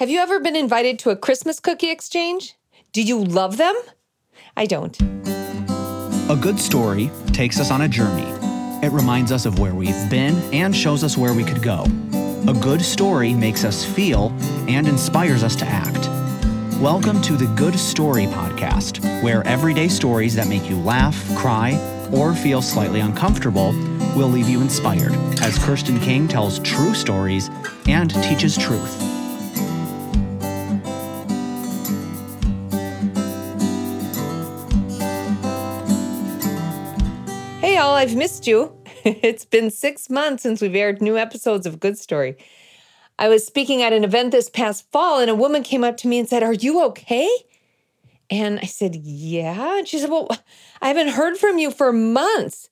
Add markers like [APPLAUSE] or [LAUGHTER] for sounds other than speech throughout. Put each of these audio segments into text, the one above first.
Have you ever been invited to a Christmas cookie exchange? Do you love them? I don't. A good story takes us on a journey. It reminds us of where we've been and shows us where we could go. A good story makes us feel and inspires us to act. Welcome to the Good Story Podcast, where everyday stories that make you laugh, cry, or feel slightly uncomfortable will leave you inspired as Kirsten King tells true stories and teaches truth. I've missed you. [LAUGHS] it's been six months since we've aired new episodes of Good Story. I was speaking at an event this past fall, and a woman came up to me and said, Are you okay? And I said, Yeah. And she said, Well, I haven't heard from you for months.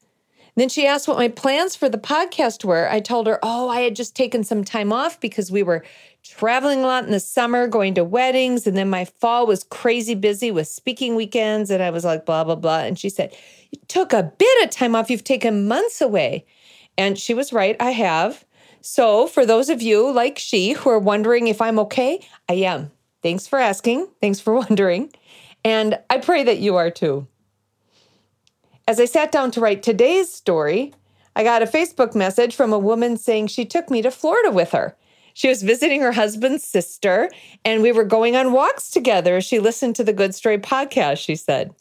Then she asked what my plans for the podcast were. I told her, Oh, I had just taken some time off because we were traveling a lot in the summer, going to weddings. And then my fall was crazy busy with speaking weekends. And I was like, blah, blah, blah. And she said, You took a bit of time off. You've taken months away. And she was right. I have. So, for those of you like she who are wondering if I'm okay, I am. Thanks for asking. Thanks for [LAUGHS] wondering. And I pray that you are too. As I sat down to write today's story, I got a Facebook message from a woman saying she took me to Florida with her. She was visiting her husband's sister, and we were going on walks together. She listened to the Good Story podcast, she said.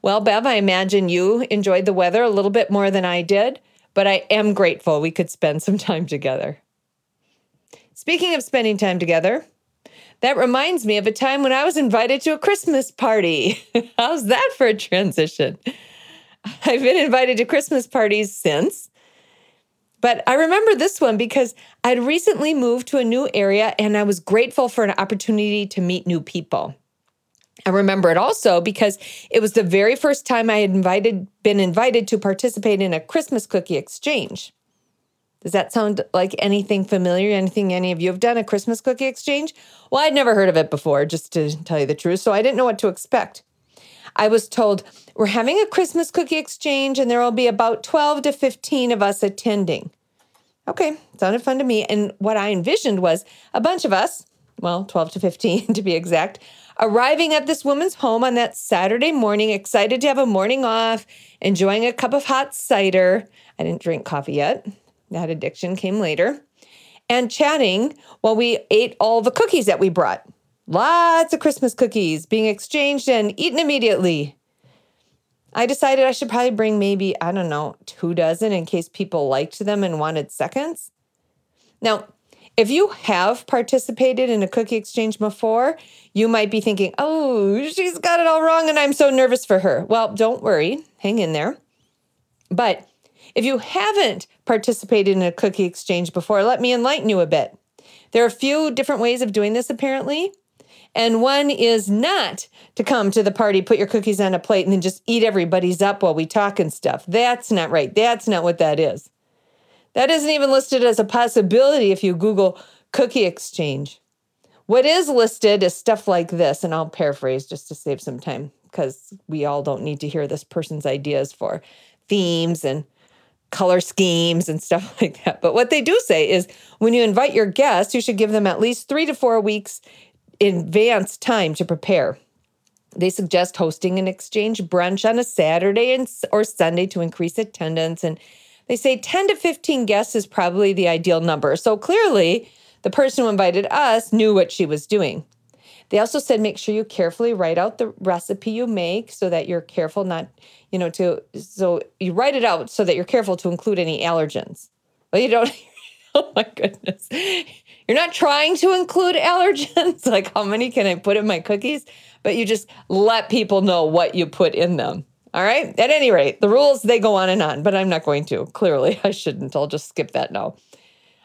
Well, Bev, I imagine you enjoyed the weather a little bit more than I did, but I am grateful we could spend some time together. Speaking of spending time together, that reminds me of a time when I was invited to a Christmas party. [LAUGHS] How's that for a transition? [LAUGHS] I've been invited to Christmas parties since. But I remember this one because I'd recently moved to a new area and I was grateful for an opportunity to meet new people. I remember it also because it was the very first time I had invited been invited to participate in a Christmas cookie exchange. Does that sound like anything familiar? Anything any of you have done a Christmas cookie exchange? Well, I'd never heard of it before, just to tell you the truth, so I didn't know what to expect. I was told we're having a Christmas cookie exchange and there will be about 12 to 15 of us attending. Okay, sounded fun to me. And what I envisioned was a bunch of us, well, 12 to 15 [LAUGHS] to be exact, arriving at this woman's home on that Saturday morning, excited to have a morning off, enjoying a cup of hot cider. I didn't drink coffee yet, that addiction came later, and chatting while we ate all the cookies that we brought. Lots of Christmas cookies being exchanged and eaten immediately. I decided I should probably bring maybe, I don't know, two dozen in case people liked them and wanted seconds. Now, if you have participated in a cookie exchange before, you might be thinking, oh, she's got it all wrong and I'm so nervous for her. Well, don't worry, hang in there. But if you haven't participated in a cookie exchange before, let me enlighten you a bit. There are a few different ways of doing this, apparently. And one is not to come to the party, put your cookies on a plate, and then just eat everybody's up while we talk and stuff. That's not right. That's not what that is. That isn't even listed as a possibility if you Google cookie exchange. What is listed is stuff like this, and I'll paraphrase just to save some time because we all don't need to hear this person's ideas for themes and color schemes and [LAUGHS] stuff like that. But what they do say is when you invite your guests, you should give them at least three to four weeks advance time to prepare. They suggest hosting an exchange brunch on a Saturday and, or Sunday to increase attendance. And they say 10 to 15 guests is probably the ideal number. So clearly, the person who invited us knew what she was doing. They also said make sure you carefully write out the recipe you make so that you're careful not, you know, to, so you write it out so that you're careful to include any allergens. Well, you don't, [LAUGHS] oh my goodness. You're not trying to include allergens, [LAUGHS] like how many can I put in my cookies, but you just let people know what you put in them. All right. At any rate, the rules, they go on and on, but I'm not going to. Clearly, [LAUGHS] I shouldn't. I'll just skip that now.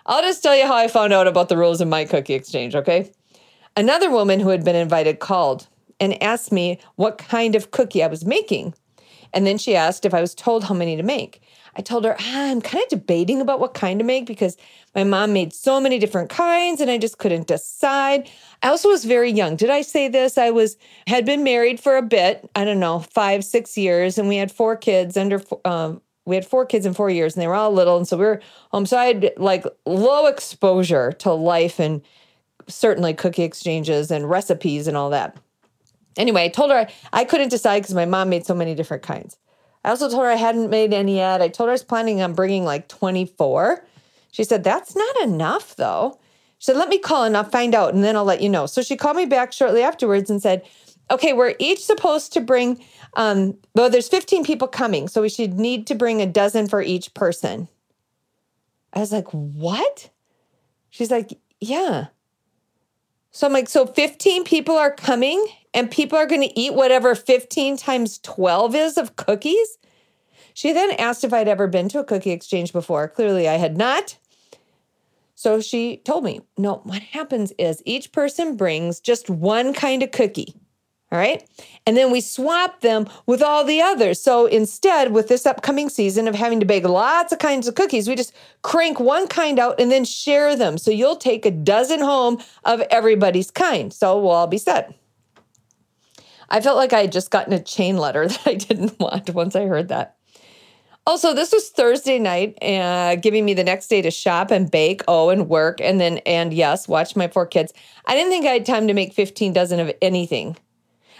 I'll just tell you how I found out about the rules in my cookie exchange, okay? Another woman who had been invited called and asked me what kind of cookie I was making. And then she asked if I was told how many to make. I told her, ah, I'm kind of debating about what kind to make because my mom made so many different kinds and I just couldn't decide. I also was very young. Did I say this? I was had been married for a bit, I don't know, 5 6 years and we had four kids under um, we had four kids in 4 years and they were all little and so we were home so I had like low exposure to life and certainly cookie exchanges and recipes and all that. Anyway, I told her I couldn't decide because my mom made so many different kinds. I also told her I hadn't made any yet. I told her I was planning on bringing like 24. She said, That's not enough though. She said, Let me call and I'll find out and then I'll let you know. So she called me back shortly afterwards and said, Okay, we're each supposed to bring, um, well, there's 15 people coming. So we should need to bring a dozen for each person. I was like, What? She's like, Yeah. So I'm like, So 15 people are coming and people are going to eat whatever 15 times 12 is of cookies? She then asked if I'd ever been to a cookie exchange before. Clearly, I had not. So she told me, no, what happens is each person brings just one kind of cookie. All right. And then we swap them with all the others. So instead, with this upcoming season of having to bake lots of kinds of cookies, we just crank one kind out and then share them. So you'll take a dozen home of everybody's kind. So we'll all be set. I felt like I had just gotten a chain letter [LAUGHS] that I didn't want once I heard that. Also, this was Thursday night, uh, giving me the next day to shop and bake, oh, and work, and then, and yes, watch my four kids. I didn't think I had time to make 15 dozen of anything.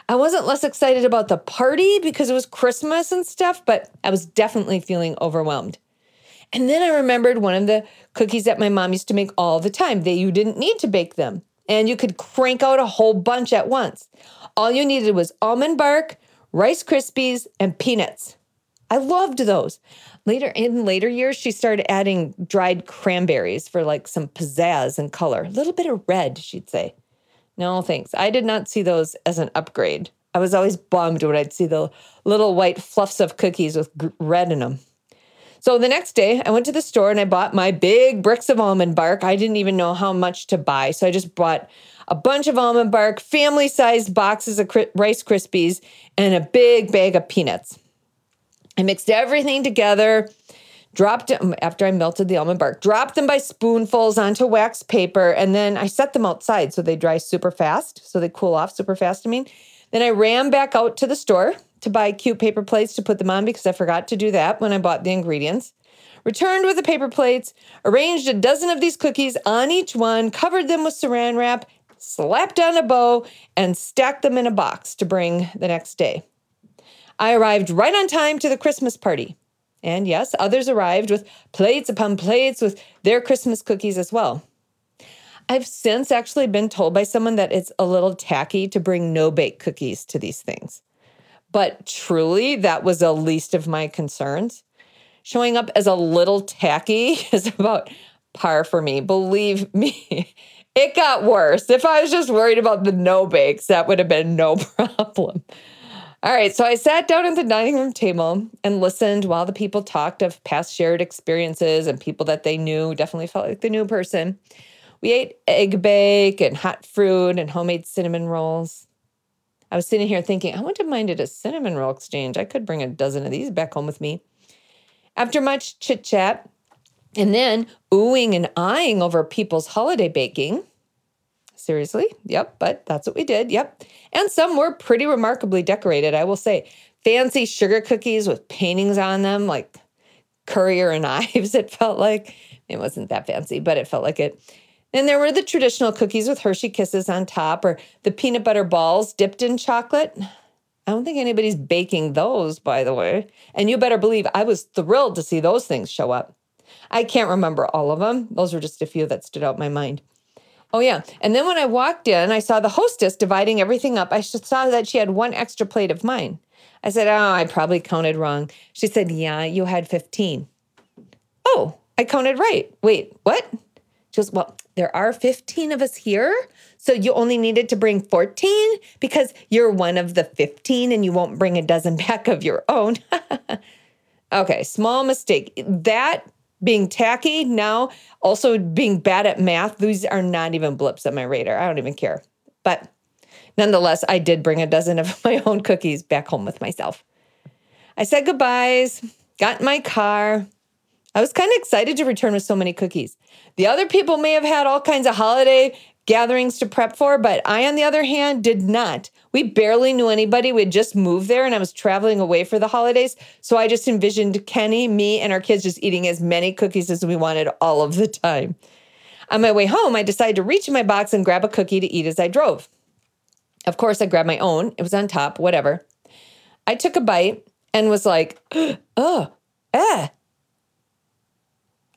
I wasn't less excited about the party because it was Christmas and stuff, but I was definitely feeling overwhelmed. And then I remembered one of the cookies that my mom used to make all the time. That you didn't need to bake them, and you could crank out a whole bunch at once. All you needed was almond bark, Rice Krispies, and peanuts. I loved those. Later in later years, she started adding dried cranberries for like some pizzazz and color. A little bit of red, she'd say. No, thanks. I did not see those as an upgrade. I was always bummed when I'd see the little white fluffs of cookies with red in them. So the next day, I went to the store and I bought my big bricks of almond bark. I didn't even know how much to buy. So I just bought a bunch of almond bark, family sized boxes of Rice Krispies, and a big bag of peanuts. I mixed everything together, dropped them um, after I melted the almond bark, dropped them by spoonfuls onto wax paper, and then I set them outside so they dry super fast, so they cool off super fast. I mean, then I ran back out to the store to buy cute paper plates to put them on because I forgot to do that when I bought the ingredients. Returned with the paper plates, arranged a dozen of these cookies on each one, covered them with saran wrap, slapped on a bow, and stacked them in a box to bring the next day. I arrived right on time to the Christmas party. And yes, others arrived with plates upon plates with their Christmas cookies as well. I've since actually been told by someone that it's a little tacky to bring no bake cookies to these things. But truly, that was the least of my concerns. Showing up as a little tacky [LAUGHS] is about par for me. Believe me, [LAUGHS] it got worse. If I was just worried about the no bakes, that would have been no [LAUGHS] problem. All right, so I sat down at the dining room table and listened while the people talked of past shared experiences and people that they knew. Definitely felt like the new person. We ate egg bake and hot fruit and homemade cinnamon rolls. I was sitting here thinking, I wouldn't have minded a cinnamon roll exchange. I could bring a dozen of these back home with me. After much chit chat, and then oohing and eyeing over people's holiday baking, Seriously? Yep, but that's what we did. Yep. And some were pretty remarkably decorated, I will say. Fancy sugar cookies with paintings on them, like courier and [LAUGHS] knives, it felt like. It wasn't that fancy, but it felt like it. And there were the traditional cookies with Hershey kisses on top, or the peanut butter balls dipped in chocolate. I don't think anybody's baking those, by the way. And you better believe I was thrilled to see those things show up. I can't remember all of them. Those were just a few that stood out in my mind. Oh, yeah. And then when I walked in, I saw the hostess dividing everything up. I saw that she had one extra plate of mine. I said, Oh, I probably counted wrong. She said, Yeah, you had 15. Oh, I counted right. Wait, what? She goes, Well, there are 15 of us here. So you only needed to bring 14 because you're one of the 15 and you won't bring a dozen [LAUGHS] back of your own. [LAUGHS] okay, small mistake. That being tacky now, also being bad at math, these are not even blips on my radar. I don't even care. But nonetheless, I did bring a dozen of [LAUGHS] my own cookies back home with myself. I said goodbyes, got in my car. I was kind of excited to return with so many cookies. The other people may have had all kinds of holiday gatherings to prep for, but I, on the other hand, did not. We barely knew anybody. We had just moved there and I was traveling away for the holidays. So I just envisioned Kenny, me, and our kids just eating as many cookies as we wanted all of the time. On my way home, I decided to reach in my box and grab a cookie to eat as I drove. Of course, I grabbed my own. It was on top, whatever. I took a bite and was like, [GASPS] oh, eh.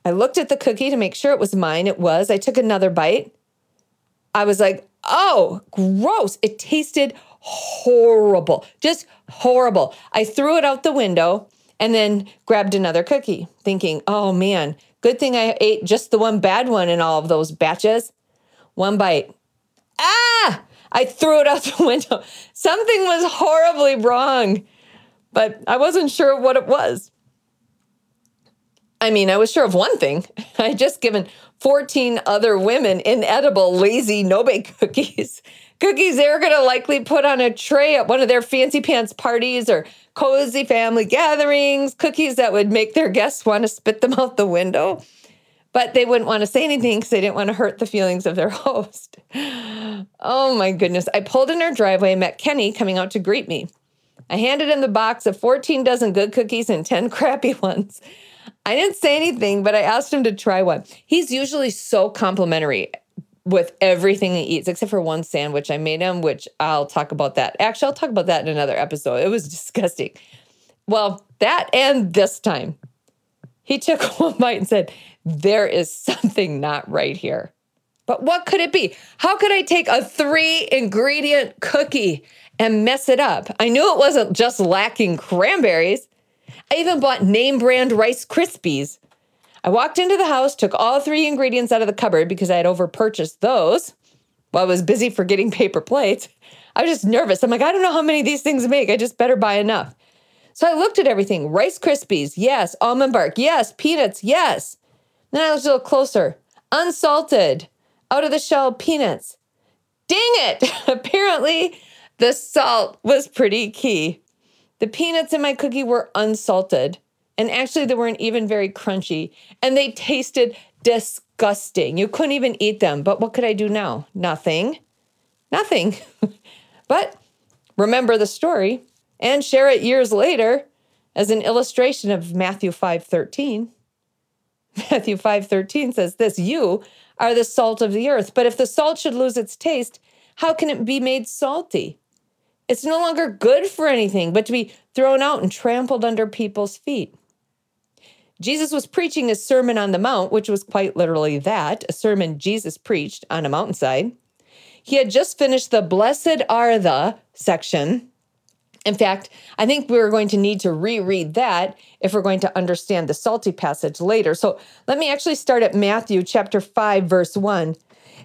I looked at the cookie to make sure it was mine. It was. I took another bite. I was like, oh, gross. It tasted horrible, just horrible. I threw it out the window and then grabbed another cookie, thinking, oh man, good thing I ate just the one bad one in all of those batches. One bite. Ah! I threw it out the [LAUGHS] window. Something was horribly wrong, but I wasn't sure what it was. I mean, I was sure of one thing. [LAUGHS] I had just given 14 other women inedible, lazy no bake cookies. [LAUGHS] Cookies they're going to likely put on a tray at one of their fancy pants parties or cozy family gatherings, cookies that would make their guests want to spit them [LAUGHS] out the window. But they wouldn't want to say anything because they didn't want to hurt the feelings of their host. [GASPS] Oh my goodness. I pulled in her driveway and met Kenny coming out to greet me. I handed him the box of 14 dozen good cookies and 10 crappy ones. I didn't say anything, but I asked him to try one. He's usually so complimentary with everything he eats, except for one sandwich I made him, which I'll talk about that. Actually, I'll talk about that in another episode. It was [LAUGHS] disgusting. Well, that and this time, he took [LAUGHS] one bite and said, There is something not right here. But what could it be? How could I take a three ingredient cookie and mess it up? I knew it wasn't just lacking cranberries. I even bought name brand Rice Krispies. I walked into the house, took all three ingredients out of the cupboard because I had overpurchased those while I was busy forgetting paper plates. I was just nervous. I'm like, I don't know how many of these things make. I just better buy enough. So I looked at everything Rice Krispies, yes. Almond bark, yes. Peanuts, yes. Then I looked a little closer. Unsalted, out of the shell peanuts. Dang it! [LAUGHS] Apparently, the salt was pretty key. The peanuts in my cookie were unsalted, and actually, they weren't even very crunchy, and they tasted disgusting. You couldn't even eat them. But what could I do now? Nothing. Nothing. [LAUGHS] but remember the story and share it years later as an illustration of Matthew 5:13. [LAUGHS] Matthew 5:13 says this, "You are the salt of the earth, but if the salt should lose its taste, how can it be made salty? It's no longer good for anything but to be thrown out and trampled under people's feet. Jesus was preaching his Sermon on the Mount, which was quite literally that a sermon Jesus preached on a mountainside. He had just finished the Blessed are the section. In fact, I think we're going to need to reread that if we're going to understand the salty passage later. So let me actually start at Matthew chapter 5, verse 1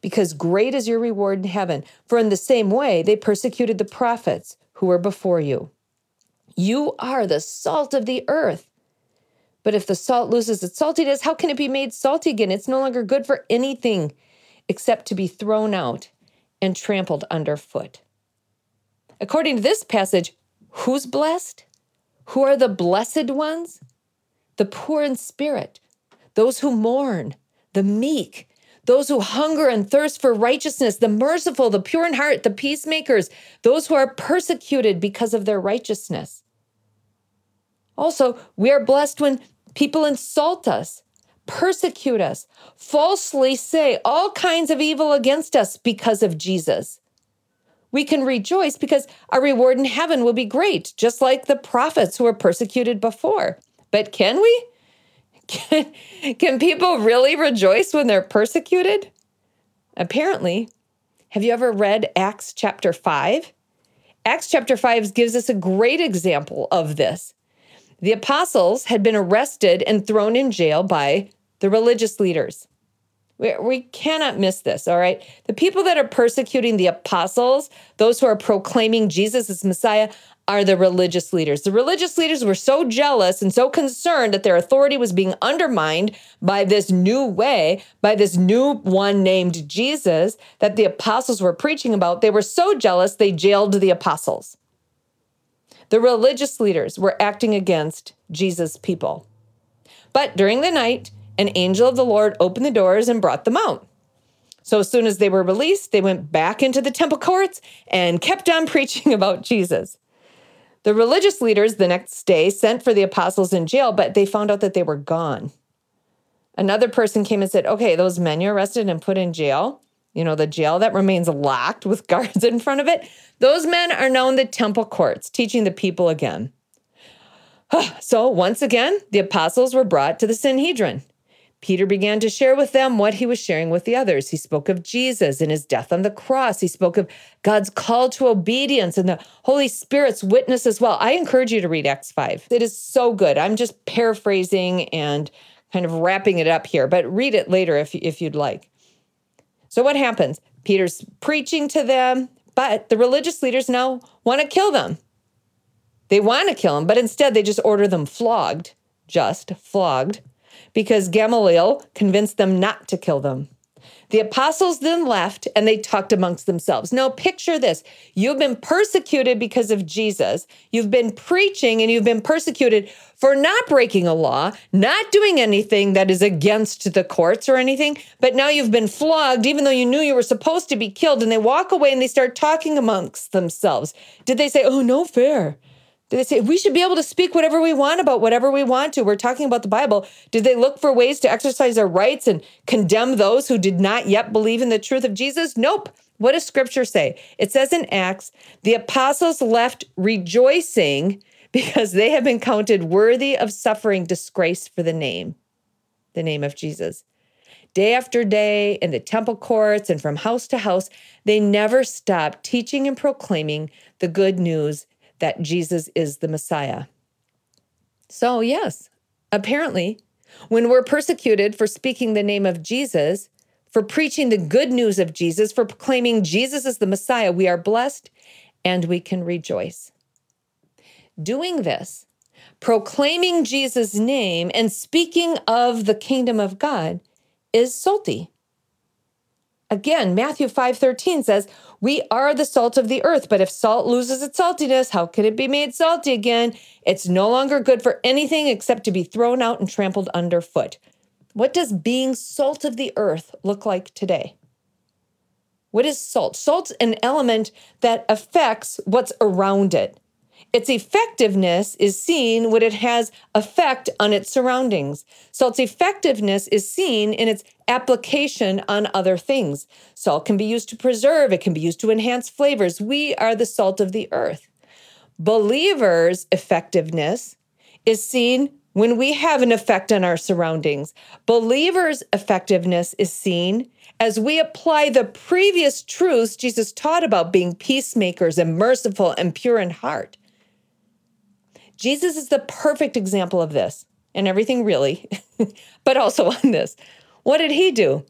because great is your reward in heaven. For in the same way they persecuted the prophets who were before you. You are the salt of the earth. But if the salt loses its saltiness, how can it be made salty again? It's no longer good for anything except to be thrown out and trampled underfoot. According to this passage, who's blessed? Who are the blessed ones? The poor in spirit, those who mourn, the meek, those who hunger and thirst for righteousness, the merciful, the pure in heart, the peacemakers, those who are persecuted because of their righteousness. Also, we are blessed when people insult us, persecute us, falsely say all kinds of evil against us because of Jesus. We can rejoice because our reward in heaven will be great, just like the prophets who were persecuted before. But can we? Can, people really rejoice when they're persecuted? Apparently. Have you ever read Acts chapter 5? Acts chapter 5 gives us a great example of this. The apostles had been arrested and thrown in jail by the religious leaders. We, we cannot miss this, all right? The people that are persecuting the apostles, those who are proclaiming Jesus as Messiah, are the religious leaders. The religious leaders were so jealous and so concerned that their authority was being undermined by this new way, by this new one named Jesus that the apostles were preaching about. They were so jealous, they jailed the apostles. The religious leaders were acting against Jesus' people. But during the night, an angel of the Lord opened the doors and brought them out. So as soon as they were released, they went back into the temple courts and kept on [LAUGHS] preaching about Jesus. The religious leaders the next day sent for the apostles in jail, but they found out that they were gone. Another person came and said, Okay, those men you arrested and put in jail, you know, the jail that remains locked with [LAUGHS] guards in front of it, those men are now in the temple courts teaching the people again. [SIGHS] So once again, the apostles were brought to the Sanhedrin. Peter began to share with them what he was sharing with the others. He spoke of Jesus and his death on the cross. He spoke of God's call to obedience and the Holy Spirit's witness as well. I encourage you to read Acts 5. It is so good. I'm just paraphrasing and kind of wrapping it up here, but read it later if, if you'd like. So, what happens? Peter's preaching to them, but the religious leaders now want to kill them. They want to kill them, but instead they just order them flogged, just flogged because Gamaliel convinced them not to kill them. The apostles then left and they talked amongst themselves. Now, picture this you've been persecuted because of Jesus. You've been preaching and you've been persecuted for not breaking a law, not doing anything that is against the courts or anything, but now you've been flogged, even though you knew you were supposed to be killed. And they walk away and they start talking amongst themselves. Did they say, Oh, no fair? They say we should be able to speak whatever we want about whatever we want to? We're talking about the Bible. Did they look for ways to exercise their rights and condemn those who did not yet believe in the truth of Jesus? Nope. What does scripture say? It says in Acts, the apostles left rejoicing because they have been counted worthy of suffering disgrace for the name, the name of Jesus. Day after day in the temple courts and from house to house, they never stopped teaching and proclaiming the good news that Jesus is the Messiah. So, yes, apparently, when we're persecuted for speaking the name of Jesus, for preaching the good news of Jesus, for proclaiming Jesus is the Messiah, we are blessed and we can rejoice. Doing this, proclaiming Jesus' name and speaking of the kingdom of God is salty. Again, Matthew 5:13 says, "We are the salt of the earth, but if salt loses its saltiness, how can it be made salty again? It's no longer good for anything except to be thrown out and trampled underfoot." What does being salt of the earth look like today? What is salt? Salt's an element that affects what's around it. Its effectiveness is seen when it has effect on its surroundings. Salt's effectiveness is seen in its application on other things. Salt can be used to preserve, it can be used to enhance flavors. We are the salt of the earth. Believers' effectiveness is seen when we have an effect on our surroundings. Believers' effectiveness is seen as we apply the previous truths Jesus taught about being peacemakers and merciful and pure in heart. Jesus is the perfect example of this and everything really, [LAUGHS] but also [LAUGHS] on this. What did he do?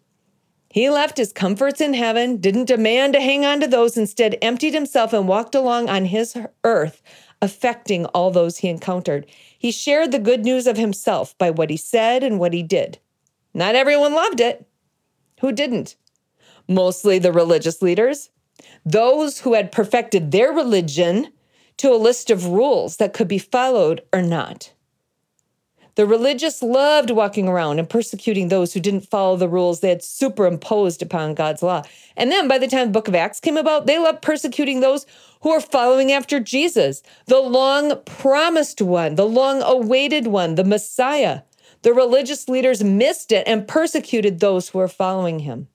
He left his comforts in heaven, didn't demand to hang on to those, instead, emptied himself and walked along on his earth, affecting all those he encountered. He shared the good news of himself by what he said and what he did. Not everyone loved it. Who didn't? Mostly the religious leaders, those who had perfected their religion to a list of rules that could be followed or not. The religious loved walking around and persecuting those who didn't follow the rules they had superimposed upon God's law. And then by the time the book of Acts came about, they loved persecuting those who were following after Jesus, the long promised one, the long awaited one, the Messiah. The religious leaders missed it and persecuted those who were following him.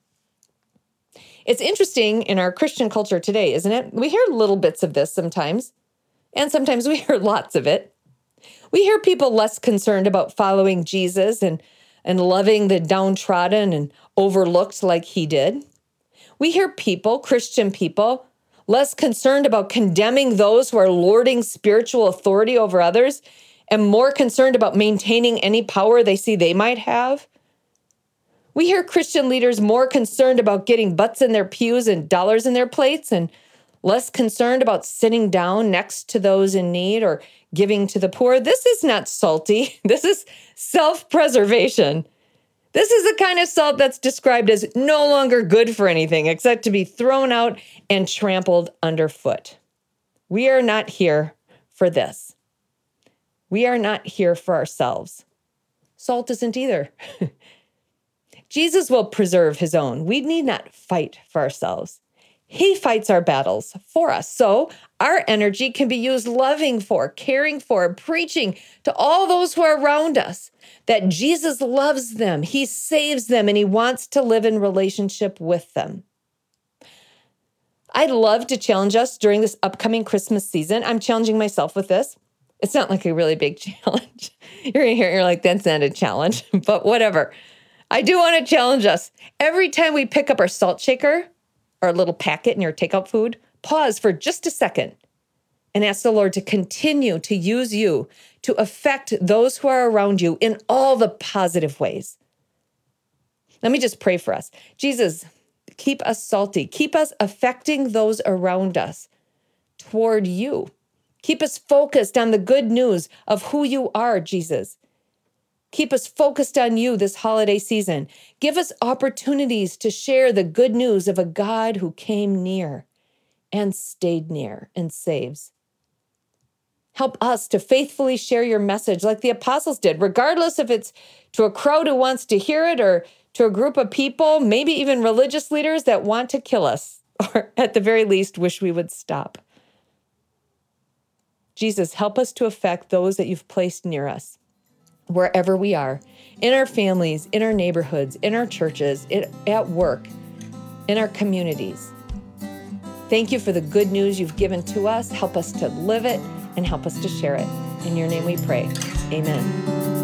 It's interesting in our Christian culture today, isn't it? We hear little bits of this sometimes, and sometimes we [LAUGHS] hear lots of it. We hear people less concerned about following Jesus and, and loving the downtrodden and overlooked like he did. We hear people, Christian people, less concerned about condemning those who are lording spiritual authority over others, and more concerned about maintaining any power they see they might have? We hear Christian leaders more concerned about getting butts in their pews and dollars in their plates and less concerned about sitting down next to those in need or giving to the poor. This is not salty. [LAUGHS] This is self preservation. This is the kind of salt that's described as no longer good for anything except to be thrown out and trampled underfoot. We are not here for this. We are not here for ourselves. Salt isn't either. [LAUGHS] Jesus will preserve his own. We need not fight for ourselves. He fights our battles for us. So our energy can be used loving for, caring for, preaching to all those who are around us that Jesus loves them, He saves them, and He wants to live in relationship with them. I'd love to challenge us during this upcoming Christmas season. I'm challenging myself with this. It's not like a really big [LAUGHS] challenge. You're going to hear it, you're like, that's not a challenge, [LAUGHS] but whatever. I do want to challenge us. Every time we pick up our salt shaker, or little packet in your takeout food, pause for just a second and ask the Lord to continue to use you to affect those who are around you in all the positive ways. Let me just pray for us. Jesus, keep us salty, keep us affecting those around us toward you. Keep us focused on the good news of who you are, Jesus. Keep us focused on you this holiday season. Give us opportunities to share the good news of a God who came near and stayed near and saves. Help us to faithfully share your message like the apostles did, regardless if it's to a crowd who wants to hear it or to a group of people, maybe even religious leaders that want to kill us, [LAUGHS] or at the very least, wish we would stop. Jesus, help us to affect those that you've placed near us wherever we are in our families, in our neighborhoods, in our churches, at work, in our communities. Thank you for the good news you've given to us. Help us to live it and help us to share it. In your name we pray. Amen.